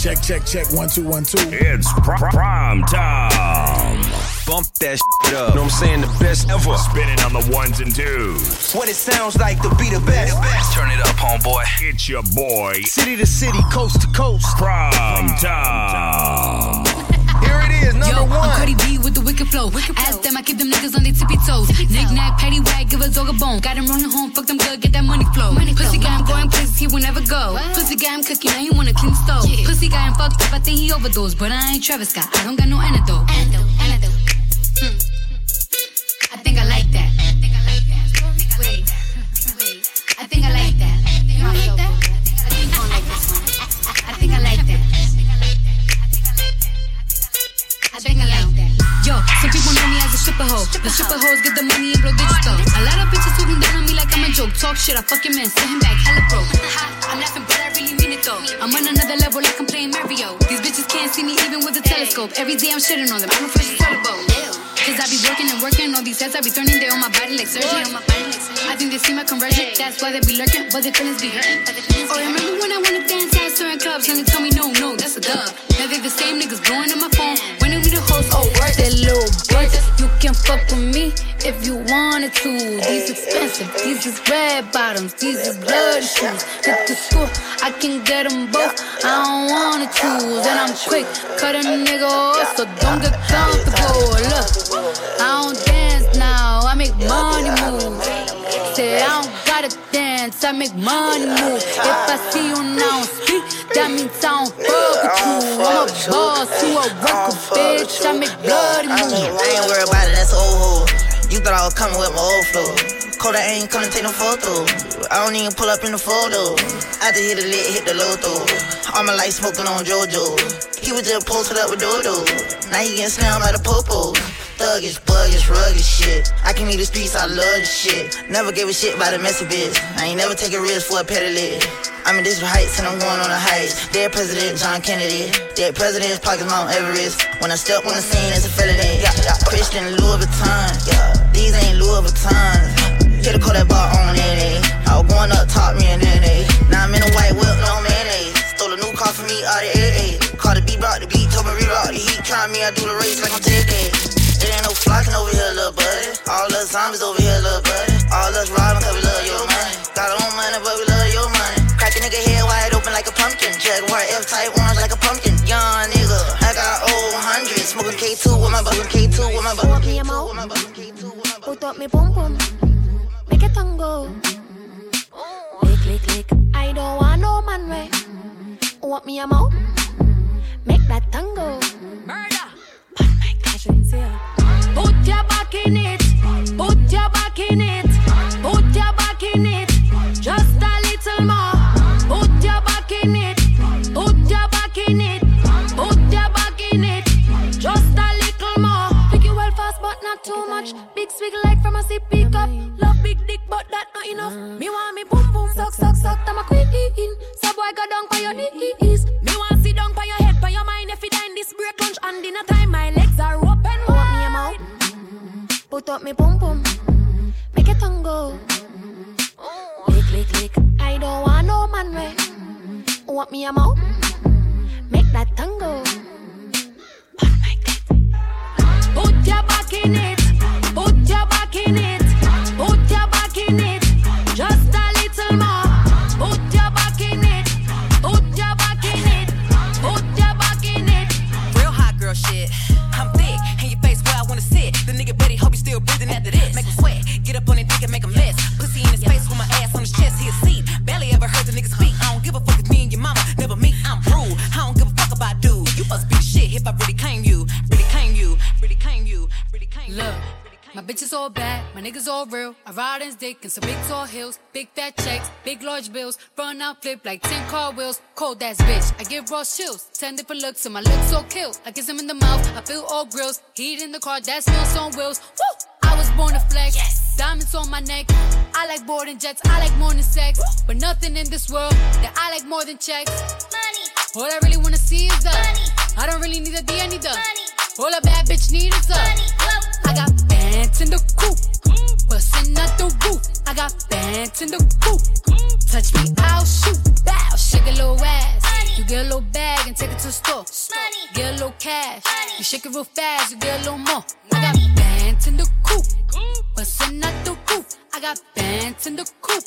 Check, check, check. One, two, one, two. It's pr- prime time. Bump that shit up. Know what I'm saying? The best ever. Spinning on the ones and twos. What it sounds like to be the best. Turn it up, homeboy. It's your boy, City to city, coast to coast. Prime Time. Is, number Yo, I'm one. Cardi B with the wicked flow. Ask them, I keep them niggas on their tippy toes. Knick knack, patty whack, give a dog a bone. Got him rolling home, fuck them good, get that money flow. Pussy guy, I'm going places he will never go. Pussy guy, I'm cooking, now he wanna clean stove. Pussy guy, I'm fucked up, I think he overdosed. But I ain't Travis Scott, I don't got no antidote. Antidote, antidote. Hmm. Stripper hoe. The stripper hoes get the money and blow digital. A lot of bitches talking down on me like I'm a joke. Talk shit, I fuck your man, send him back, hella broke. I'm laughing, but I really mean it though. I'm on another level like I'm playing Mario. These bitches can't see me even with a telescope. Every day I'm shitting on them. I'm a fresh boat. Cause I be working and working all these sets. I be turning they on my body like surgery. On my body like surgery. I think they see my conversion. That's why they be lurking, but their feelings be hurting. Oh, remember when I wanna dance at certain clubs and they tell me no, no, that's a dub. Now they the same niggas blowing on my phone. When we the host, oh, work that little bitch. You can fuck with me if you wanted to. These expensive, these is red bottoms, these is bloody shoes. Hit the school, I can get them both. I don't wanna choose, and I'm quick, cut a nigga off, so don't get comfortable. I make money move. If I see you now speak, that means I don't fuck with you. I'm a boss, you a worker, bitch. I make bloody I ain't worried about it, that's old hoe. You thought I was coming with my old flow. Kodak ain't coming to take no photo. I don't even pull up in the photo. I just hit the lit, hit the low though. All my life smoking on JoJo. He was just posted up with Dodo. Now he getting slammed by the popo. Thuggish, buggish, rugged shit. I can leave the streets, I love this shit. Never gave a shit about a messy bitch. I ain't never take a risk for a pedalid. I'm in district heights and I'm going on the heights. Dead President John Kennedy. Dead President's pockets Mount Everest. When I step on the scene, it's a felony. Yeah, yeah. Christian Louis Vuitton. Yeah, these ain't Louis Vuittons. Hit a call that bar on NA. I was going up top, me and NA. Now I'm in a white whip, no mayonnaise. Stole a new car for me out of AA. Called the beat, brought the beat, told me reroute the heat. Trying me, I do the race like I'm It no flocking over here, little buddy. All us zombies over here, little buddy. All us robbing cause we love your money. Got our own money, but we love your money. Crack a nigga head wide open like a pumpkin. Jaguar F-type orange like a pumpkin. Young nigga, I got old hundred. Smoking K2 with my bucket, K2 with my bucket, K2 with my bucket, K2 with my bucket. Put up me pum pum, make it tango. Lick lick lick. I don't want no man way. Want me a mouth? Make that tango. Murder. But my cash is here. Put your back in it. Put your back in it. Flip like 10 car wheels. Cold ass bitch, I give raw chills. 10 different looks and my lips so kill. I kiss him in the mouth, I feel all grills. Heat in the car, that smells on wheels. Woo! I was born to flex. Diamonds on my neck. I like boarding jets, I like more than sex. But nothing in this world that I like more than checks. Money, All I really wanna see is the. Money. I don't really need a D, I need the. money, All a bad bitch need is the. money. Whoa. I got bands in the coop, bustin' out the roof. I got bands in the coop. Touch me, I'll shoot. Bow, shake a little ass. You get a little bag and take it to the store. Get a little cash. You shake it real fast, you get a little more. I got bands in the coop, bustin' out the roof. I got bands in the coop,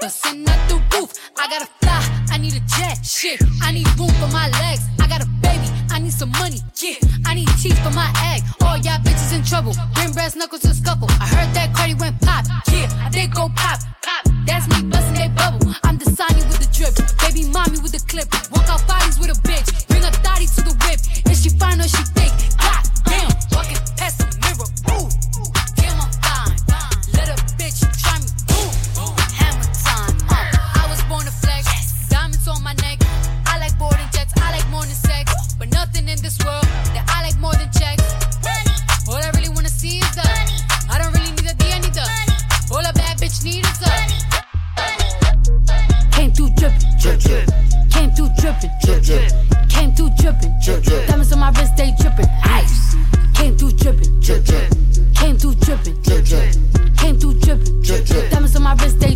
bustin' out the roof. I gotta fly, I need a jet. Shit, I need room for my legs. I got a baby, I need some money. Yeah, I need teeth for my egg. All y'all bitches in trouble. Bring brass knuckles to scuffle. I heard that Cardi went pop. Yeah, did go pop. Pop. That's me bustin' that bubble. I'm the Sonny with the drip. Baby mommy with the clip. Walk out bodies with a bitch. Bring a thotty to the whip. Is she fine or she thick? God damn, walking past the mirror. Ooh, damn, I'm fine. Let a bitch try me. Ooh, hammer time. Uh, I was born to flex. Diamonds on my neck. But nothing in this world that I like more than checks. All I really wanna see is the. I don't really need a D, I need the. All a bad bitch need is the. Came through drippin', drip drip. Came through drippin', drip drip. Came through drippin', drip drip. Diamonds on my wrist, they drippin', ice. Came through drippin', drip drip. Came through drippin', drip drip. Came through drippin', drip drip. Diamonds on my wrist, they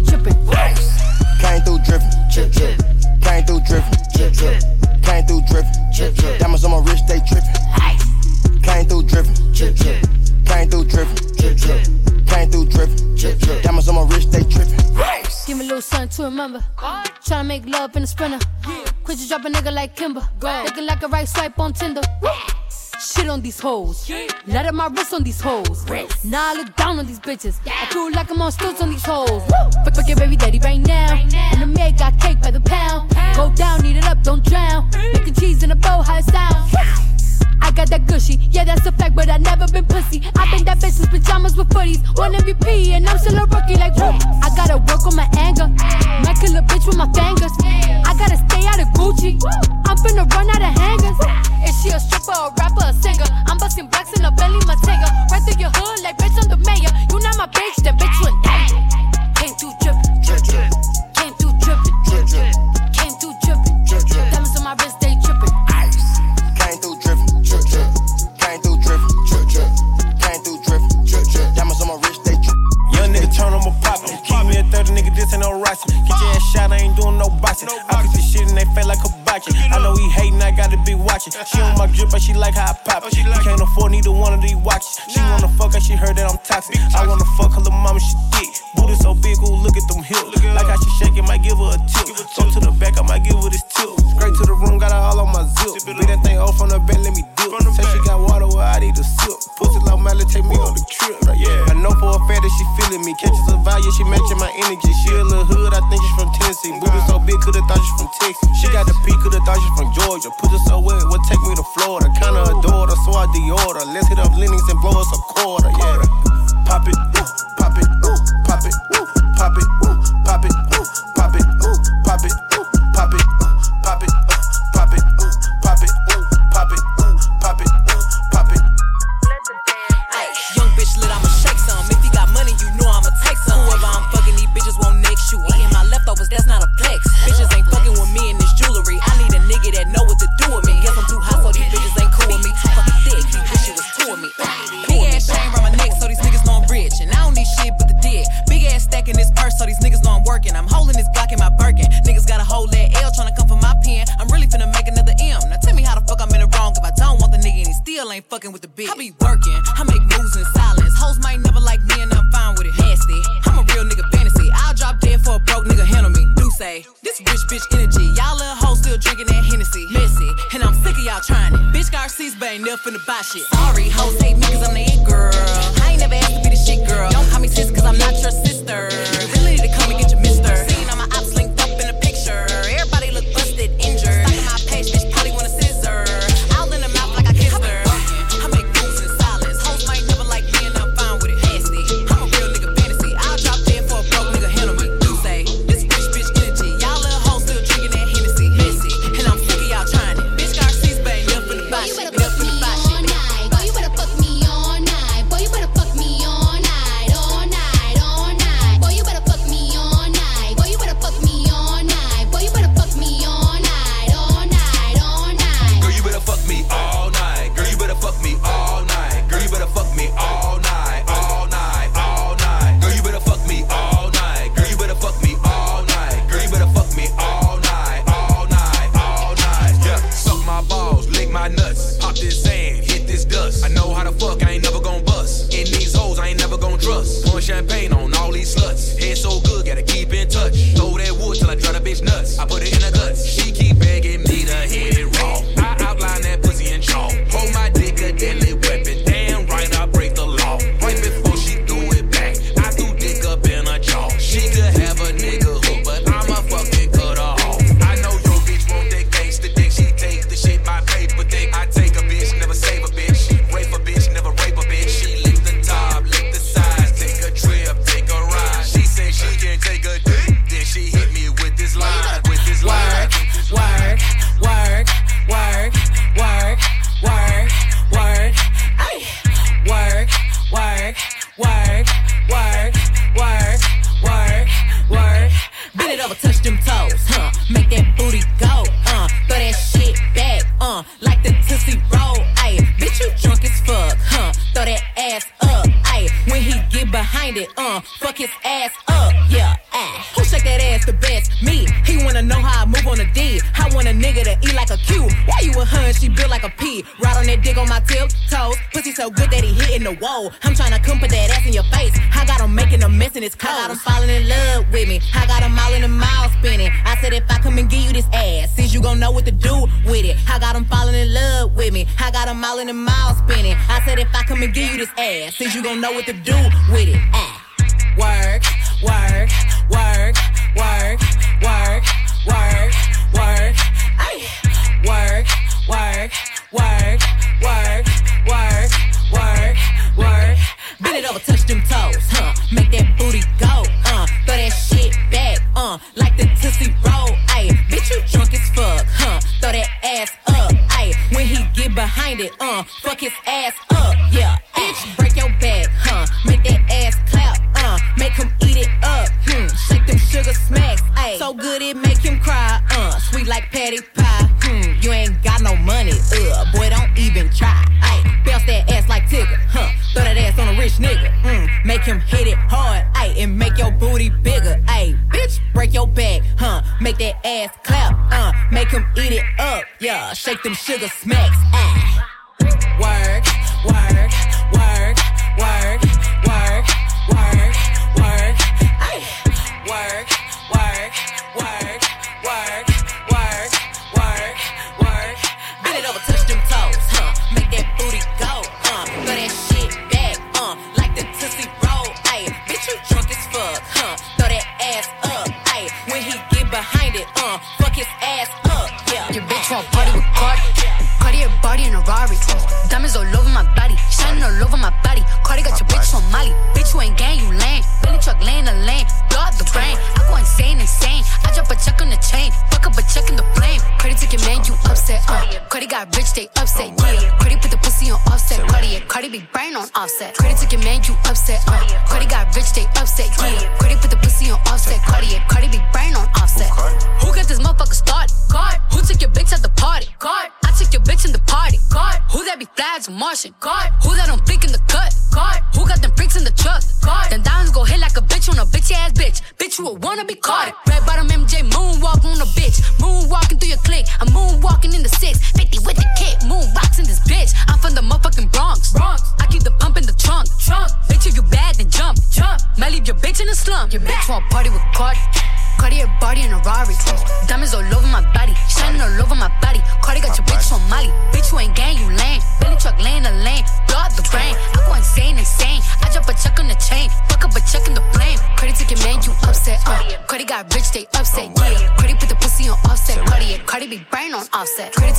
to remember. Tryna make love in a sprinter. Quit you drop a nigga like Kimber. Looking like a right swipe on Tinder. Shit on these hoes. Let up my wrist on these hoes. Now I look down on these bitches. I feel like I'm on stilts on these hoes. Fuck, fuck your baby daddy right now. And the maid got cake by the pound. Go down, eat it up, don't drown. Making cheese in a bow, how it sound. I got that gushy, yeah, that's a fact, but I never been pussy. I been that bitch with pajamas with footies. One MVP, and I'm still a rookie, like, whoop. I gotta work on my anger. Might kill a bitch with my fingers. I gotta stay out of Gucci. I'm finna run out of hangers. Is she a stripper, a rapper, a singer? I'm busting blacks in a belly, my tiger. Right through your hood, like, bitch, I'm the mayor. You not my bitch, that bitch you danger. Came through drippin', drip, drip. Came through drippin', drip, drip. 30 nigga, this ain't no ricin'. Get your ass shot, I ain't doing no boxing. I put this shit in they face like hibachi. I know he hatin', I gotta be watching. She on my drip, but she like how I pop it. He can't afford neither one of these watches. She wanna fuck her, she heard that I'm toxic. I wanna fuck her little mama, she thick. Booty so big, ooh, look at them hips. Like how she shake it, might give her a tip. Go to the back, I might give her this tip. Straight to the room, got her all on my zip. Beat that thing off on the bed, let me dip. Say she got water, well, I need a sip. Pussy like Miley, take me on the trip. Like, yeah. I know for a fact that she feeling me. Catches a value, she matching my energy. She a little hood, I think she's from Tennessee. Booty so big, could've thought she's from Texas. She got the P, could've thought she's from Georgia. Pussy so wet, what take me to Florida? Kinda adore her, so I deorder. Let's hit up Lennox and blow us a quarter, yeah. Pop it, ooh, uh, fuck his ass up, yeah. Ah. Who shake that ass the best? Me. He wanna know how I move on a D. I want a nigga to eat like a Q. Why you a hun? She built like a P. Ride on that dick on my tiptoes. Pussy so good that he hitting the wall. I'm trying to come put that ass in your face. I got him making a mess in his car. I got him falling in love with me. I got him all in the mile spinning. I said if I come and give you this ass, since you gon' know what to do with it. I got him falling in love with me. I got him all in the mile spinning. I said if I come and give you this ass, since you gon' know what to do with it. Ah. Work, work, work, work, work, work, work. Work, work, work, work, work, work, work. Bend it over, touch them toes, huh? Make that booty go, uh. Throw that shit back, uh. Like the Tootsie Roll, ayy. Bitch, you drunk as fuck, huh? Throw that ass up, ayy. When he get behind it, uh. Fuck his ass up, yeah. Patty pie, hmm. You ain't got no money, uh. Boy, don't even try, ayy. Bounce that ass like Tigger, huh? Throw that ass on a rich nigga, mm. Make him hit it hard, ayy. And make your booty bigger, ayy. Bitch, break your back, huh? Make that ass clap, uh. Make him eat it up, yeah. Shake them sugar smacks, ayy. Work, work, work, work, work, work, ay. Work, work, work, work, work,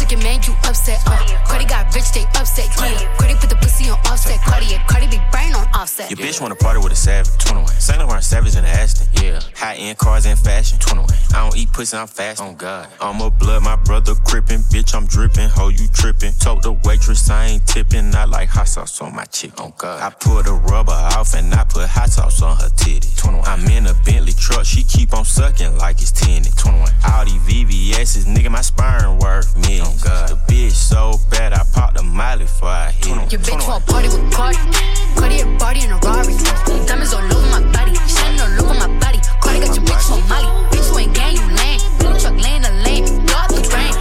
Offset. Cardi your man, you upset. Uh. Cardi got rich, they upset. Yeah. Cardi put the pussy on Offset. Cardi, Cardi be brain on Offset. Your bitch wanna party with a savage, 21. Saint Laurent savage in the Aston, yeah. High end cars and fashion, 21. I don't eat pussy, I'm fast, on God. I'm a blood, my brother crippin', bitch, I'm drippin', ho, you trippin'. Told the waitress I ain't tippin', I like hot sauce on my chick, on God. I pull the rubber off and I put hot sauce on her titty, 21. I'm in a Bentley truck, she keep on sucking like it's tinted, 21. All these VVS's, nigga, my sperm worth millions. God. The bitch so bad, I popped a molly before I hit it. Your bitch want party with Cardi. Cardi a body in a Rari. Diamonds all over my body, shining all over my body. Cardi got your bitch on Molly. Bitch, you ain't gang, you lame. Billy truck laying the lane, blow the brain.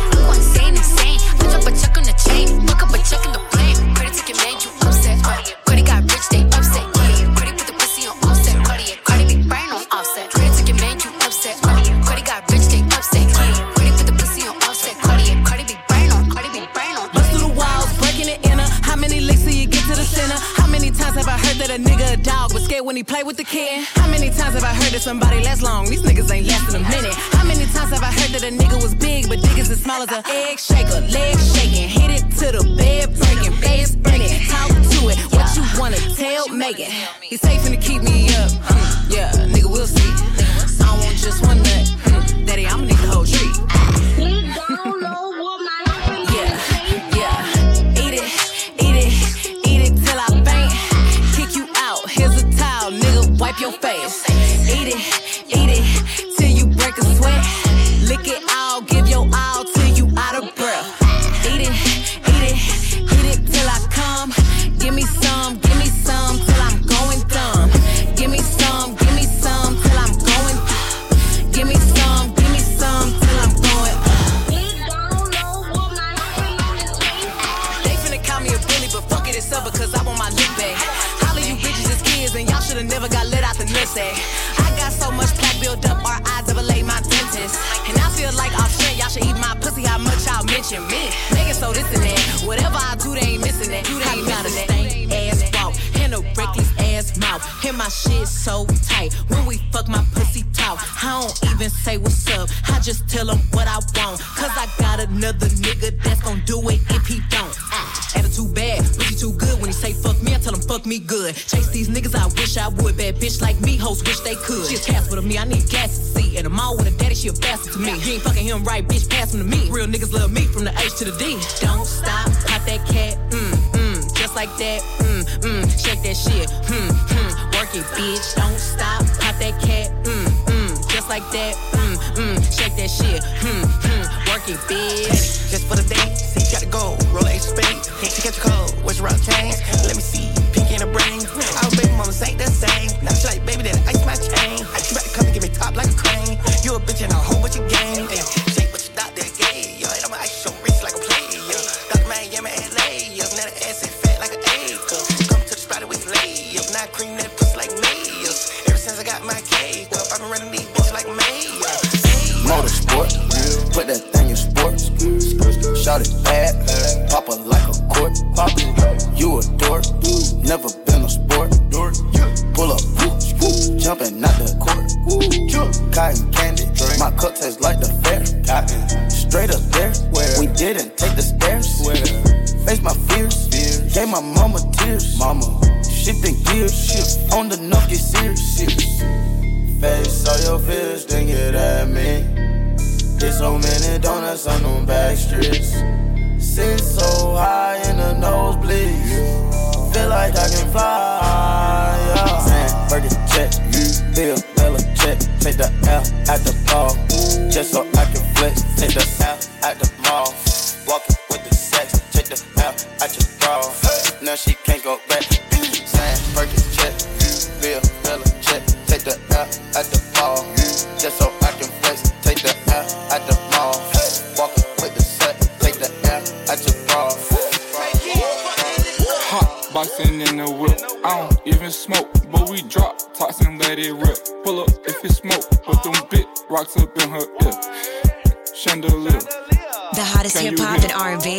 When he play with the kid? How many times have I heard that somebody lasts long? These niggas ain't lasting a minute. How many times have I heard that a nigga was big, but dick is as small as a egg shaker? Leg shaking, hit it to the bed breaking, face spinning, talk to it. What you wanna tell Megan? He's safe to keep me up. Hmm, yeah, nigga, we'll see. I want just one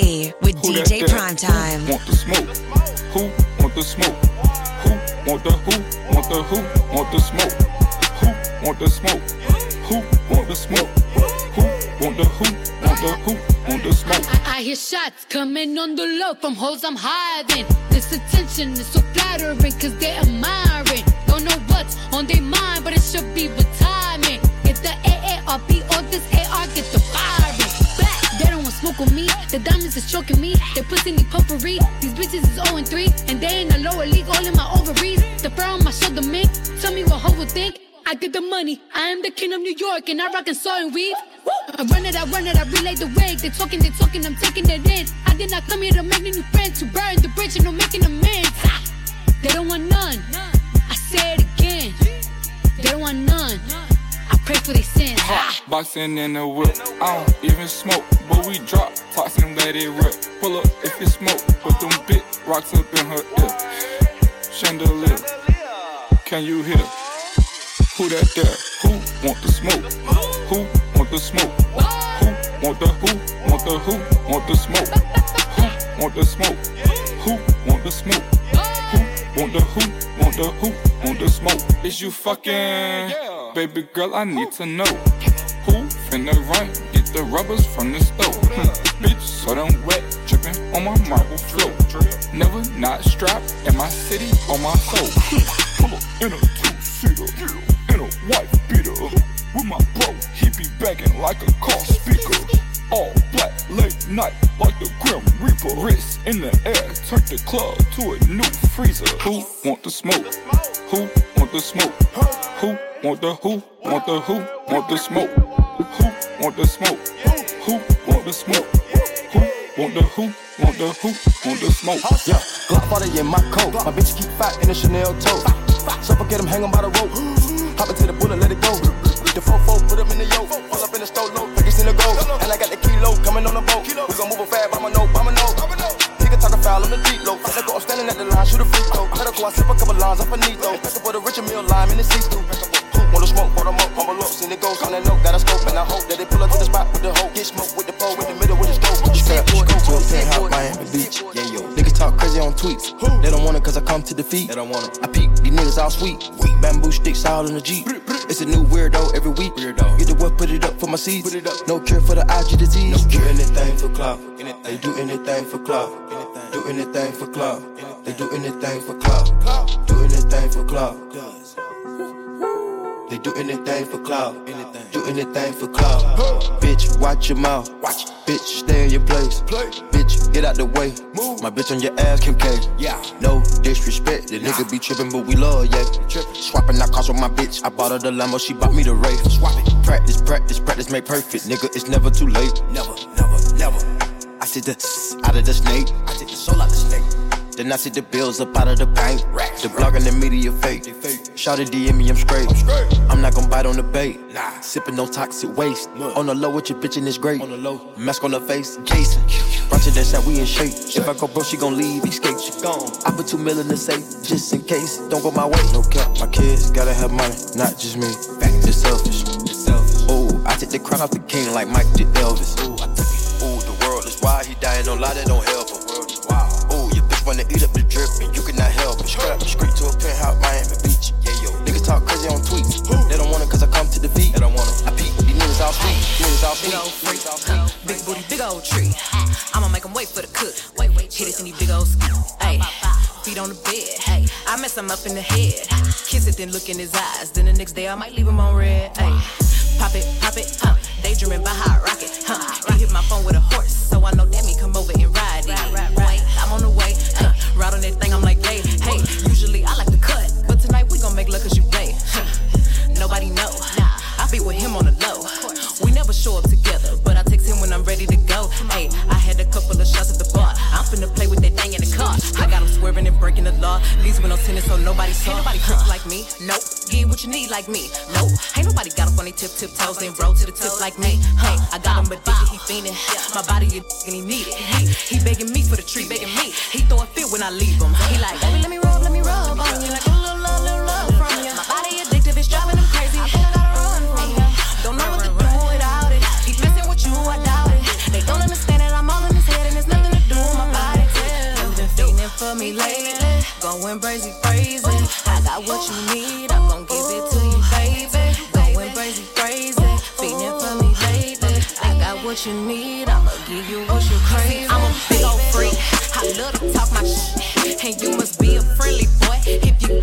hear? with Who that DJ there? Primetime. Who want the smoke? Who want the smoke? Who want the who? Want the who? Want the smoke? Who want the smoke? Who want the smoke? Who want the who? Want the who? Want the smoke? I, I hear shots coming on the low from hoes I'm hiding. This attention is so flattering cause they admiring. Don't know what's on their mind, but it should be retirement. Smoke me. The diamonds is choking me. They pussy need puffery. These bitches is 0 and 3. And they in the lower league, all in my ovaries. The fur on my shoulder, man. Tell me what hoe would think. I get the money. I am the king of New York, and I rock and saw and weave. I run it, I run it, I relay the wave. They talking, they talking, I'm taking it in. I did not come here to make new friends, to burn the bridge and no making amends. They don't want none. I say it again. They don't want none. I pray for their sins. Ah! Boxing in the whip. I don't even smoke, but we drop and let it rip. Pull up if it smoke, put them big rocks up in her ear. Chandelier. Can you hear? Who that there? Who want the smoke? Who want the smoke? Who want the who? Want the who? Want the smoke? Who want the smoke? Who want the smoke? Want the who? Want the who? Want the smoke? Is you fucking? Yeah. Baby girl, I need to know. Who finna run? Get the rubbers from the stove. Bitch, so damn wet, dripping on my marble floor. Never not strapped in my city on my soul. Pull up in a two-seater, in a white beater. With my bro, he be begging like a car speaker. All black, late night, like the Grim Reaper. Wrist in the air, turn the club to a new freezer. Who want the smoke? Who want the smoke? Who want the who? Want the who? Want the smoke? Who want the smoke? Who want the smoke? Who want the who? Want the who? Want the smoke? Yeah, Glock body in my coat. My bitch keep fat in a Chanel tote. Suffocate him, hang him by the rope. Hop into the bullet, let it go. The fofo, put him in the yoke. Pull up in the stove, the gold. And I got the kilo coming on the boat. We gon' move it fast, I'ma know, I'ma know. Nigga talking foul, style, I'm the deep low. Let go, I'm standing at the line, shoot a free throw. Medical, I slip a couple lines, I'm finito. Up with a Richard Mille lime in the see-through. Wanna smoke, put 'em up, humble up, seen it goes on that note, got a scope, and I hope that they pull up to the spot with the hoe. Get smoke with the pole in the middle with the stove. Strap, to a penthouse, Miami Beach. Yeah, yo. Niggas talk crazy on tweets. They don't want it cause I come to defeat. They don't want it. I peek, these niggas all sweet. Bamboo sticks all in the Jeep. It's a new weirdo every week. Weirdo. Get the what, put it up for my seeds. Put it up. No cure for the IG disease. No cure. Do anything for clout. They do anything for clout. Do anything for clout. They do anything for clout. Do anything for clout. They do anything for clout. Do anything for clout. Bitch, watch your mouth. Watch. Bitch, stay in your place. Bitch, get out the way. Move. My bitch on your ass, Kim K. Yeah. No disrespect. The nigga be tripping, but we love, yeah. Swapping out cars with my bitch. I bought her the Lambo, she bought me the Wraith. Swap it. Practice, practice, practice, make perfect. Nigga, it's never too late. Never, never, never. I see the out of the snake. I take the soul out the snake. Then I see the bills up out of the bank. The blog and the media fake. They fake. Shout it DM me, I'm straight. I'm not gonna bite on the bait. Nah. Sipping no toxic waste. On the low with your bitch and it's great. On the low. Mask on the face, Jason. Roger that shot, we in shape. If I go bro, she gon' leave, escape. She gone. I put two mil in the safe, just in case. Don't go my way. No cap, my kids gotta have money, not just me. It's selfish. Ooh, I take the crown off the king like Mike did Elvis. Ooh, I took it. Ooh, the world is wild, he dying, don't lie, that don't help him. Ooh, your bitch wanna eat up the drip and you cannot help it. Straight to a penthouse, Miami Beach. Yeah, yo. Niggas talk crazy on tweets. They don't want it cause I come to defeat. They don't want it. I peek, these niggas all sweet. Niggas all Big old freak, huh? big booty, big old tree. I'ma make 'em wait for the cook. Wait, wait, hit it in these big old ski. Hey, feet on the bed. Hey, I mess him up in the head. Kiss it, then look in his eyes. Then the next day I might leave him on red. Hey, pop it, pop it, huh? Daydreaming by hot rocket, huh? He hit my phone with a horse, so I know that me come over and ride it. Wait, I'm on the way, huh? Ride on that thing, I'm like, hey, hey. Usually I like to cut, but tonight we gon' make love 'cause you play. Huh. Nobody know. I be with him on the low. We never show up together, but I text him when I'm ready to go. Hey, I had a couple of shots at the bar. I'm finna play with that thing in the car. I got him swerving and breaking the law. Leaves with no tennis, so nobody saw. Ain't nobody crip like me. Nope. Get what you need like me. Nope. Ain't nobody got up on they tip tip toes and roll to the tip like me. Hey, I got him addicted, he fiending. My body a and he need it. He, he begging me for the treat, begging me. He throw a fit when I leave him. He like, baby, let me rub, going crazy, crazy. I got what you need, I'm gon' give it to you, baby. Going crazy, crazy, feeling for me lately. I got what you need, I'ma give you what you crave. I'm a big old freak, I love to talk my shit, and you must be a friendly boy if you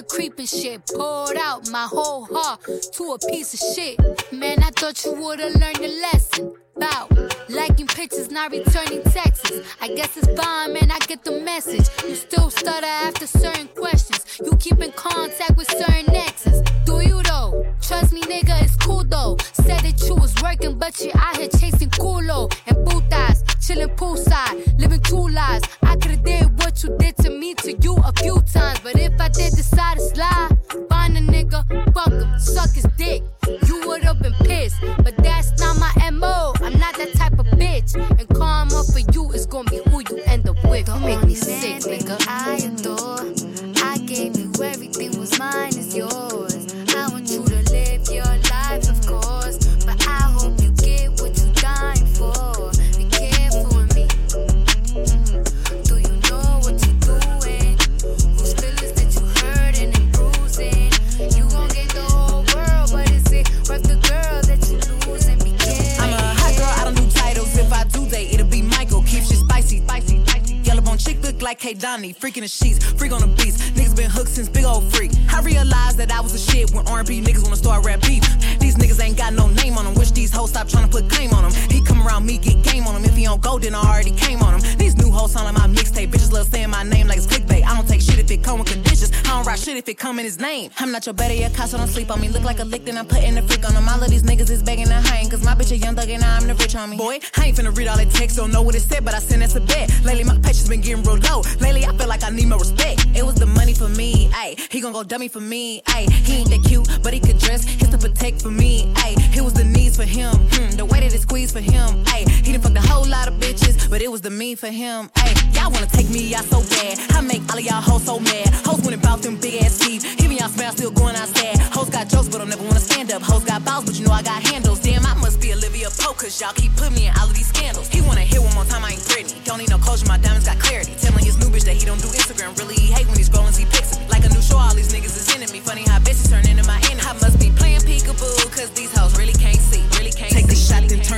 you wanna creep and shit. Poured out my whole heart to a piece of shit. Man, I thought you would've learned a lesson. About liking pictures, not returning texts. I guess it's fine, man. I get the message. You still stutter after certain questions. You keep in contact with certain exes. Do you though? Trust me, nigga, it's cool though. Said that you was working, but you out here chasing culo and putas, chilling poolside, living two lives. I could've did what you did to me to you a few times, but did decide to slide, K Freaking the sheets, shit if it come in his name. I'm not your better, your cost, so don't sleep on me. Look like a lick, then I'm putting a freak on them. All of these niggas is begging to hang, cause my bitch a young thug and I'm the rich on me. Boy, I ain't finna read all that text, don't know what it said, but I sent us a bet. Lately, my patience been getting real low. Lately, I feel like I need more respect. It was the money for me, ayy. He gon' go dummy for me, ayy. He ain't that cute, but he could dress. He's to protect for me, ayy. It was the needs for him, hmm, the way that it squeezed for him, ayy. He done fucked a whole lot of bitches, but it was the me for him, ayy. Y'all wanna take me out so bad. I make all of y'all hoes so mad. Hoes went about them big ass teeth. Hear me out smile, still going outside. Hoes got jokes, but don't never wanna stand up. Hoes got balls, but you know I got handles. Damn, I must be Olivia Pope, cause y'all keep putting me in all of these scandals. He wanna hear one more time, I ain't Britney. Don't need no closure, my diamonds got clarity. Telling his new bitch that he don't do Instagram. Really, he hate when he's scrolling, pics of me. Like a new show, all these niggas is enemy. Funny how bitches turn into my enemy. I must be playing peekaboo, cause these hoes really can't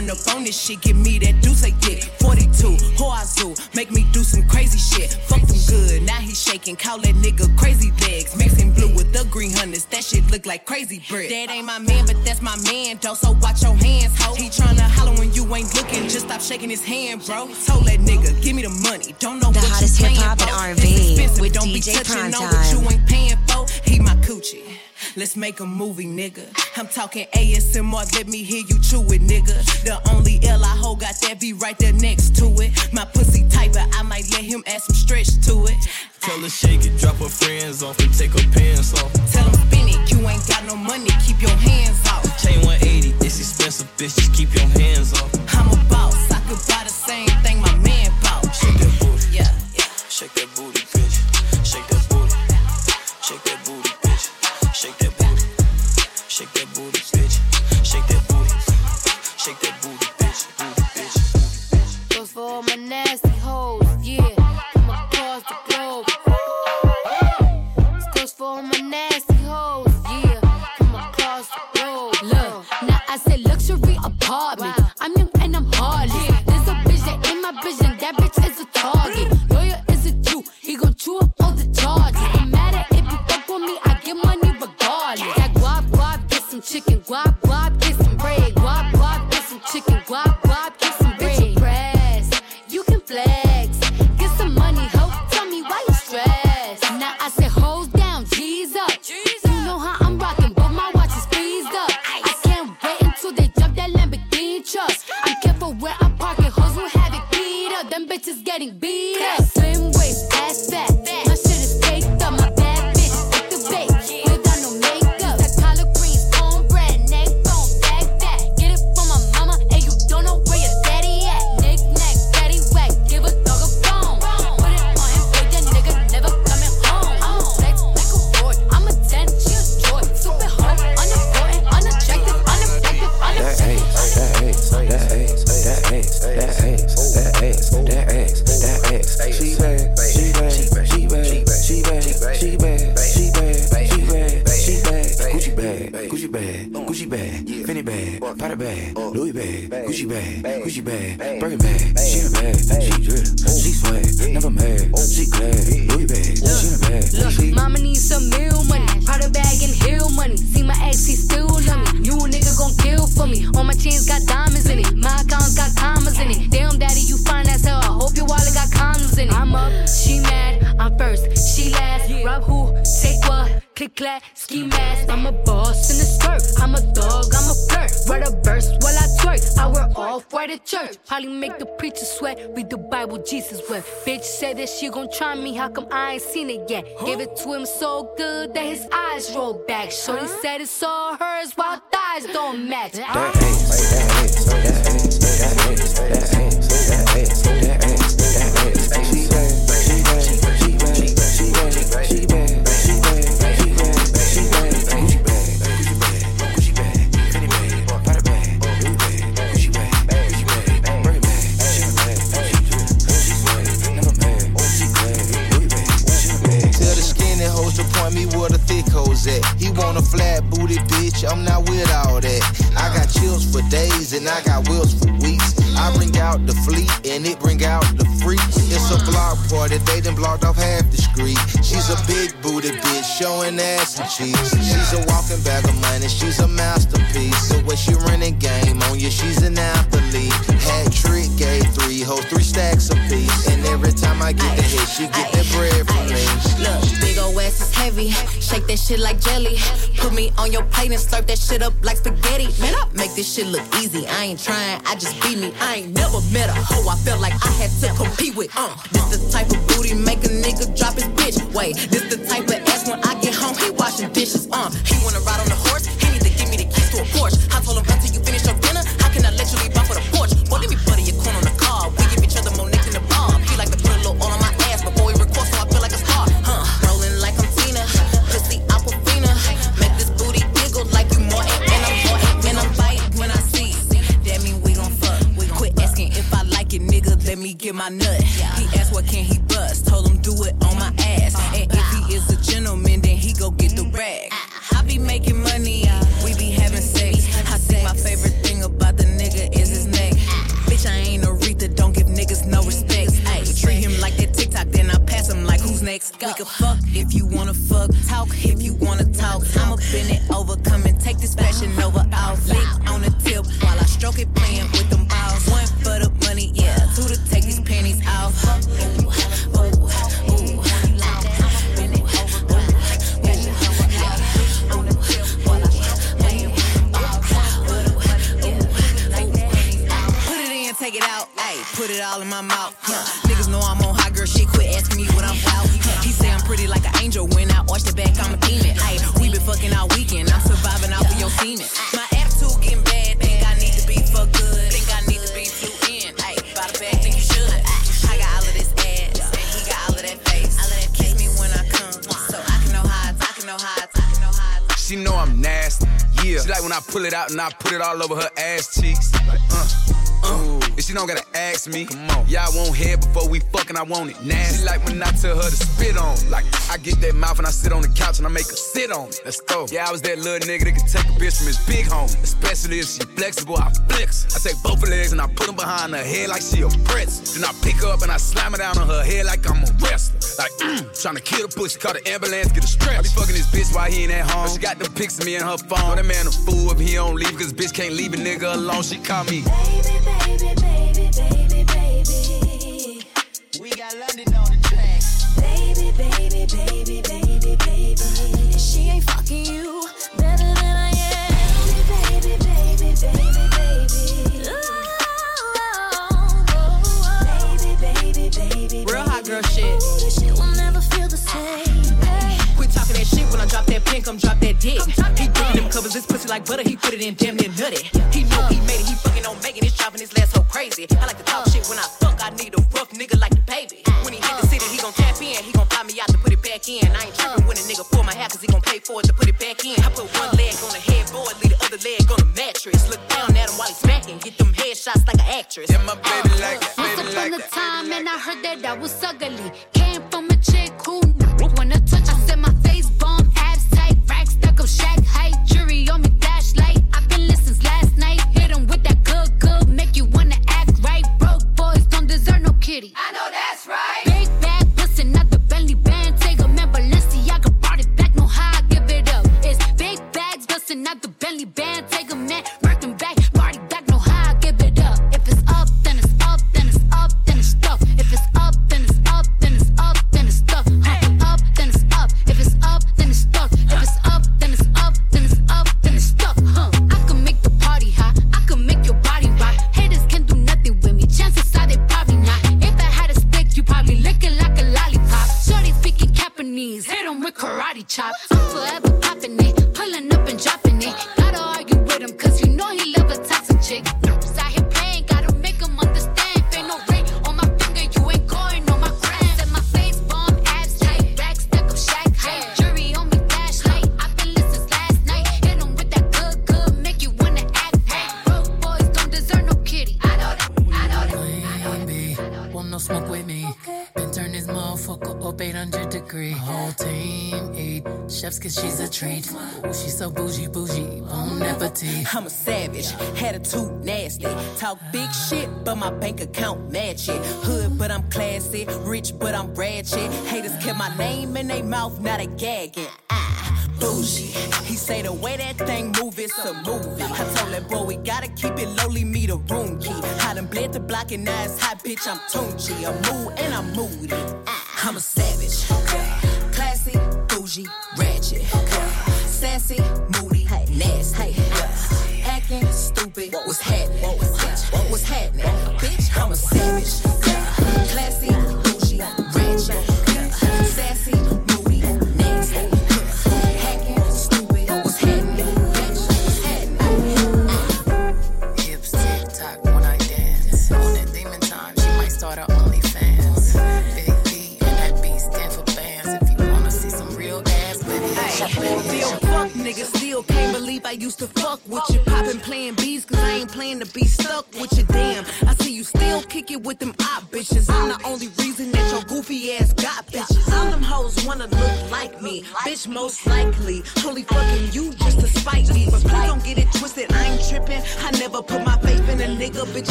turn up on this shit. Give me that deuce, I get 42. Hoazoo, make me do some crazy shit. Fuck them good, now he shaking. Call that nigga crazy legs. Mixing blue with the green hunters. That shit look like crazy bread. That ain't my man, but that's my man, though. So watch your hands, ho. He tryna holler when you ain't looking. Just stop shaking his hand, bro. Told that nigga, give me the money. Don't know The what hottest playing hip-hop and. R&B with Don't be DJ touching on what you ain't paying for. He my coochie. Let's make a movie, nigga. I'm talking ASMR, let me hear you chew it, nigga. The only L I hold got that be right there next to it. My pussy tight, but I might let him add some stretch to it. Tell her shake it, drop her friends off and take her pants off. Tell him spin it, you ain't got no money, keep your hands off. Chain 180, it's expensive, bitch, just keep your hands off. I'm a boss, I could buy the same thing my man bought. Boss in the skirt. I'm a dog, I'm a flirt. Write a verse while I twerk. I wear off white at church. Probably make the preacher sweat. Read the Bible, Jesus wept. Bitch said that she gon' try me. How come I ain't seen it yet? Gave it to him so good that his eyes rolled back. Shorty said it's all hers while thighs don't match. That ass, that ass, that ass, that ass, that ass, at. He want a flat booty bitch, I'm not with all that. I got chills for days and I got wheels for weeks. I bring out the fleet and it bring out the freaks. It's a block party, they done blocked off half the street. She's a big booty bitch, showing ass and cheeks. She's a walking bag of money, she's a masterpiece. So when she running game on you, she's an athlete. Hat trick, gave three hoes, three stacks apiece. And every time I get the hit, she get that bread from me. Look, big ol' ass is heavy, shake that shit like jelly. Put me on your plate and slurp that shit up like spaghetti. Man, I make this shit look easy. I ain't trying, I just be me. I I ain't never met a hoe I felt like I had to compete with. Uh, this the type of booty make a nigga drop his bitch. Wait, this the type of ass when I get home he washing dishes. Uh, he wanna ride on the horse it all over her ass cheeks. Uh, uh, and she don't gotta ask me. Y'all won't hear before we I want it nasty. Like when I tell her to spit on. It. Like I get that mouth and I sit on the couch and I make her sit on it. Let's go. Yeah, I was that little nigga that could take a bitch from his big home. Especially if she flexible, I flex. I take both her legs and I put them behind her head like she a pretz. Then I pick her up and I slam her down on her head like I'm a wrestler. Like, mm, trying to kill the pussy, call the ambulance, get a stretch. I be fucking this bitch while he ain't at home. But she got the pics of me in her phone. That man a fool if he don't leave, cause bitch can't leave a nigga alone. She call me. Baby, baby, baby, baby. baby, baby, baby. She ain't fucking you better than I am. Baby, baby, baby, baby, baby. Real hot girl shit. shit will never feel the same. Quit talking that shit when I drop that pin, come drop that dick. He dipping them covers, this pussy like butter, he put it in damn near nutty. He know he made it, he fucking on making it, driving his last hoe crazy. I like to talk shit when I fuck, I need a rough nigga like DaBaby. When he hit the city, he gon' camp in, he gon' back in. I ain't tripping when a nigga pull my hair, cause he gon' pay for it to put it back in. I put one leg on the headboard, leave the other leg on the mattress. Look down at him while he's smacking, get them headshots like an actress. Yeah, my baby like that, uh, baby Once upon a time, and I heard that I was ugly. Can't in their mouth, not a gagging. Ah, bougie. He say the way that thing move, it's a movie. I told that boy we gotta keep it lowly, me the room key. I done bled the block and now it's hot, bitch. I'm Tunchi. I'm mood and I'm moody.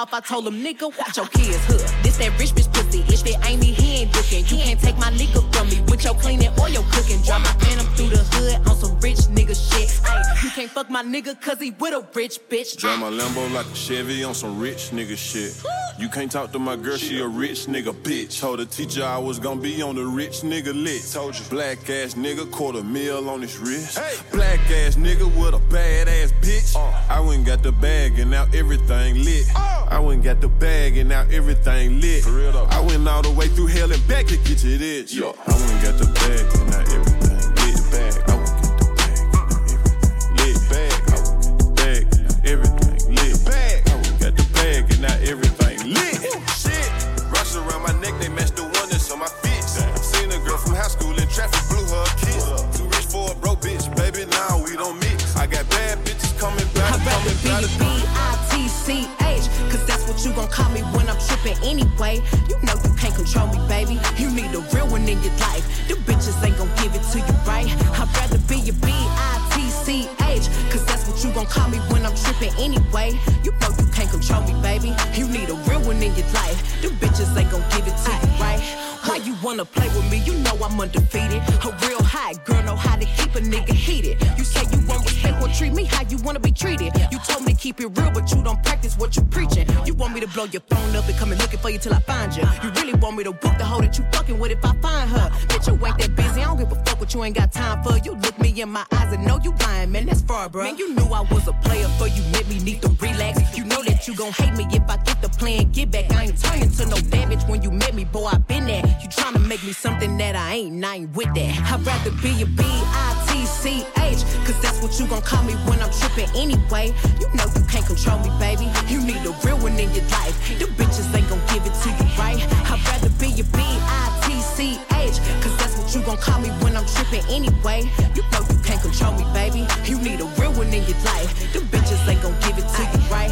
mouth, I told him, nigga, watch your kids. cause he with a rich bitch. Drive uh. my Lambo like a Chevy on some rich nigga shit. You can't talk to my girl, she a rich nigga bitch. Told the teacher I was gonna be on the rich nigga list. Told you. Black ass nigga, quarter meal on his wrist. Hey. Black ass nigga with a bad ass bitch. Uh. I went got the bag and now everything lit. Uh. I went got the bag and now everything lit. I went all the way through hell and back to get to this. Yo. I went got the bag and now everything Call me when I'm tripping anyway. You know you can't control me, baby. You need a real one in your life. The bitches ain't gonna give it to you, right? I'd rather be your B-I-T-C-H. Cause that's what you gon' call me when I'm tripping anyway. You know you can't control me, baby. You need a real one in your life. The bitches ain't gon' give it to you, right? Why you wanna play with me? You know I'm undefeated. A real hot girl know how to keep a nigga heated. You say you want respect, well treat me how you wanna be treated. You told me keep it real, but you don't practice what you preaching to blow your phone up and come and looking for you till I find you. You really want me to whoop the hoe that you fucking with if I find her. Bitch, you ain't that busy. I don't give a fuck what you ain't got time for. You look me in my eyes and know you lying, man. That's far, bro. Man, you knew I was a player, but you let me need to relax. You know that you gon' hate me if I get the plan. Get back. I ain't turning to no damage when you met me, boy. I I ain't nothing with that. I'd rather be a B-I-T-C-H, cause that's what you gon' call me when I'm trippin' anyway. You know you can't control me, baby. You need a real one in your life. The bitches ain't gon' give it to you, right? I'd rather be a B-I-T-C-H, cause that's what you gon' call me when I'm trippin' anyway. You know you can't control me, baby. You need a real one in your life. The bitches ain't gon' give it to you, right?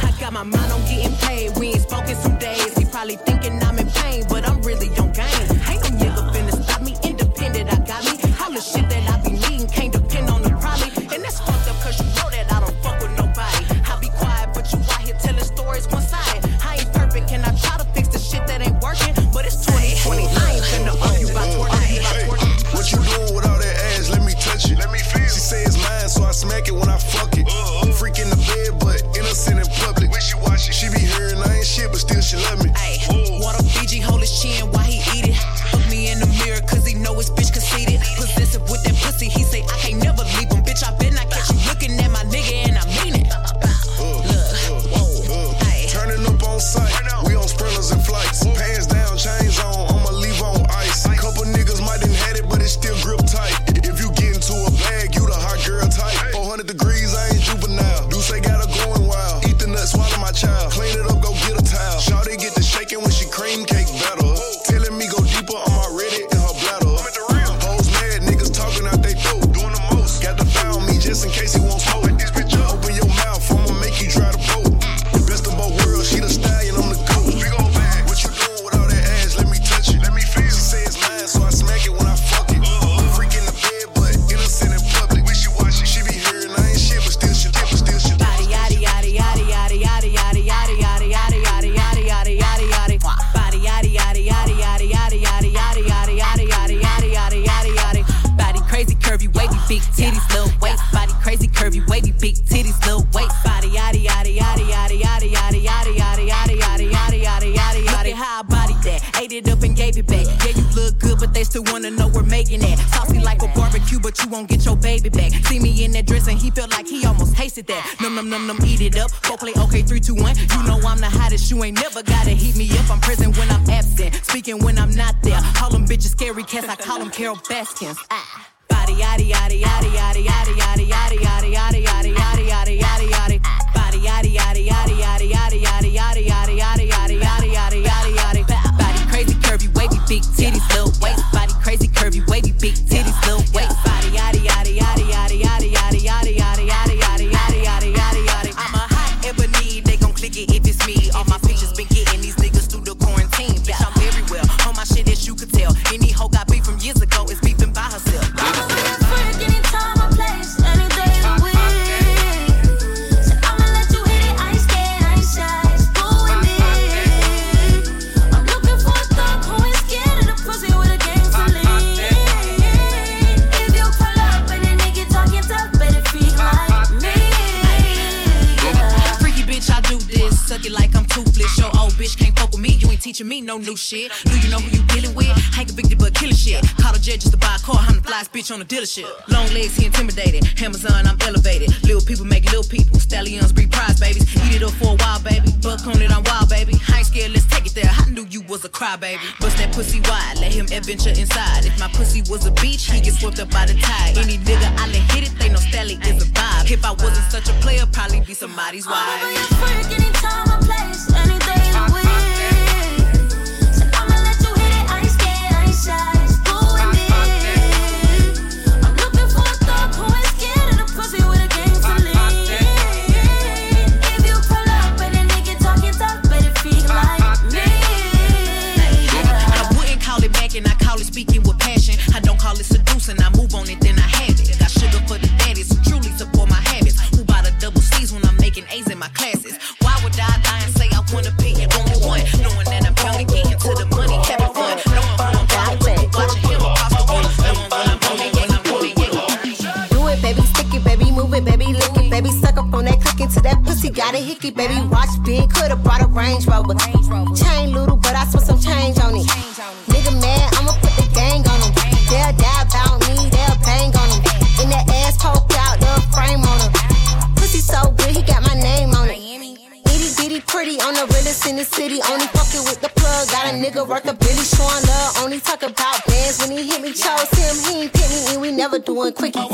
I got my mind on getting paid. We ain't spoken some days. He probably think num num eat it up. Go play okay, three, two, one. You know I'm the hottest, you ain't never gotta heat me up. I'm present when I'm absent, speaking when I'm not there. Call them bitches scary cats, I call them Carole Baskins. I ah. teaching me no new shit. Do you know who you dealing with? I ain't convicted but killing shit. Caught a jet just to buy a car. I'm the flyest bitch on the dealership. Long legs, he intimidated. Amazon, I'm elevated. Little people make little people. Stallions breed prize babies. Eat it up for a while, baby. Buck on it, I'm wild, baby. I ain't scared, let's take it there. I knew you was a crybaby. Bust that pussy wide, let him adventure inside. If my pussy was a beach, he get swept up by the tide. Any nigga I let hit it, they know Stally is a vibe. If I wasn't such a player, probably be somebody's wife. I'm a freak anytime I place, anytime. Baby. Watch big, could've brought a Range Rover. Chain little, but I spent some change on it. Nigga mad, I'ma put the gang on him. They'll die about me, they'll bang on him. In that ass poked out, the frame on him. Pussy so good, he got my name on it. Itty bitty pretty on the realest in the city. Only fucking with the plug. Got a nigga worth a Billy showing love. Only talk about bands when he hit me. Chose him, he ain't pick me, and we never doing quickies.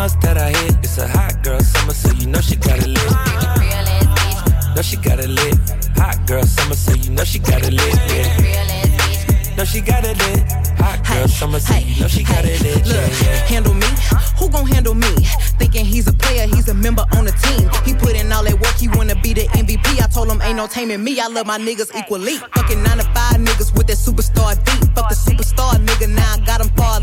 Must that I hit. It's a hot girl summer, so you know she got it lit. Know she got it lit. Hot girl summer, so you know she got it lit. Yeah. Know she got it lit. Hot girl summer, so you know she got it lit. Yeah, Look, yeah. handle me? Who gon' handle me? Thinking he's a player, he's a member on the team. He put in all that work, he wanna be the MVP. I told him ain't no taming me. I love my niggas equally. Fucking nine to five niggas with that superstar beat. Fuck the superstar nigga, now I got him far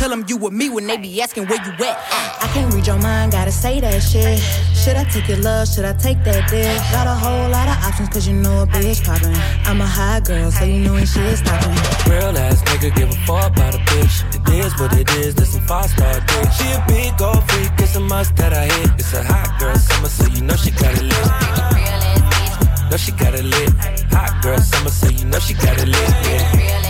tell him you with me when they be asking where you at. I can't read your mind, gotta say that shit. Should I take your love? Should I take that dick? Got a whole lot of options, cause you know a bitch poppin'. I'm a high girl, so you know when shit stoppin'. Real ass nigga give a fuck about a bitch. It is what it is, this some five star dick. She a big gold freak, it's a must that I hit. It's a hot girl summer, so you know she got it lit. Know she got it lit. Hot girl summer, so you know she got it lit. Yeah.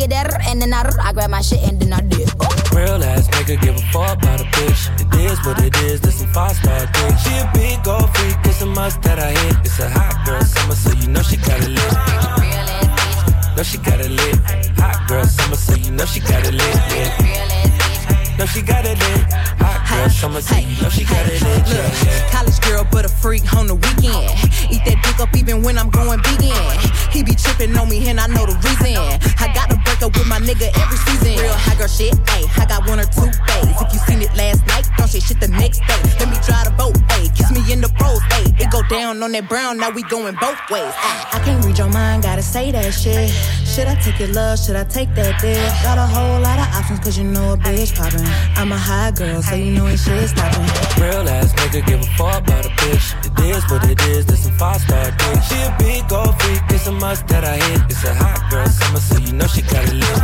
that and then I, I grab my shit and then I dip. Real ass nigga give a fuck about a bitch. It is what it is, this some five star dick. She a big gold freak, it's a must that I hit. It's a hot girl summer, so you know she got it lit. Know she got it lit. Hot girl summer, so you know she got it lit. Yeah. Know she got it lit. Hot girl summer, you know she got it. Yeah, Look, college girl, but a freak on the weekend. Eat that dick up even when I'm going vegan. He be tripping on me, and I know the reason. I got to break up with my nigga every season. Real high girl shit, ayy. I got one or two days. If you seen it last night, don't say shit the next day. Let me drive the boat, ayy. Kiss me in the pros, ayy. It go down on that brown, now we going both ways. I can't read your mind, gotta say that shit. Should I take your love? Should I take that dick? Got a whole lot of options, cause you know a bitch poppin'. I'm a high girl, so you know when shit stoppin'. Real ass nigga give a fuck about a bitch. It is what it is, this some five star dick. She a big gold freak, it's a must that I hit. It's a hot girl summer, so you know she got it lit.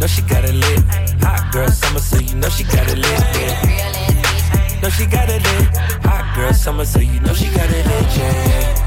Know she got it lit. Hot girl summer, so you know she got it lit. Yeah. Know she got it lit. Hot girl summer, so you know she got it lit. Yeah.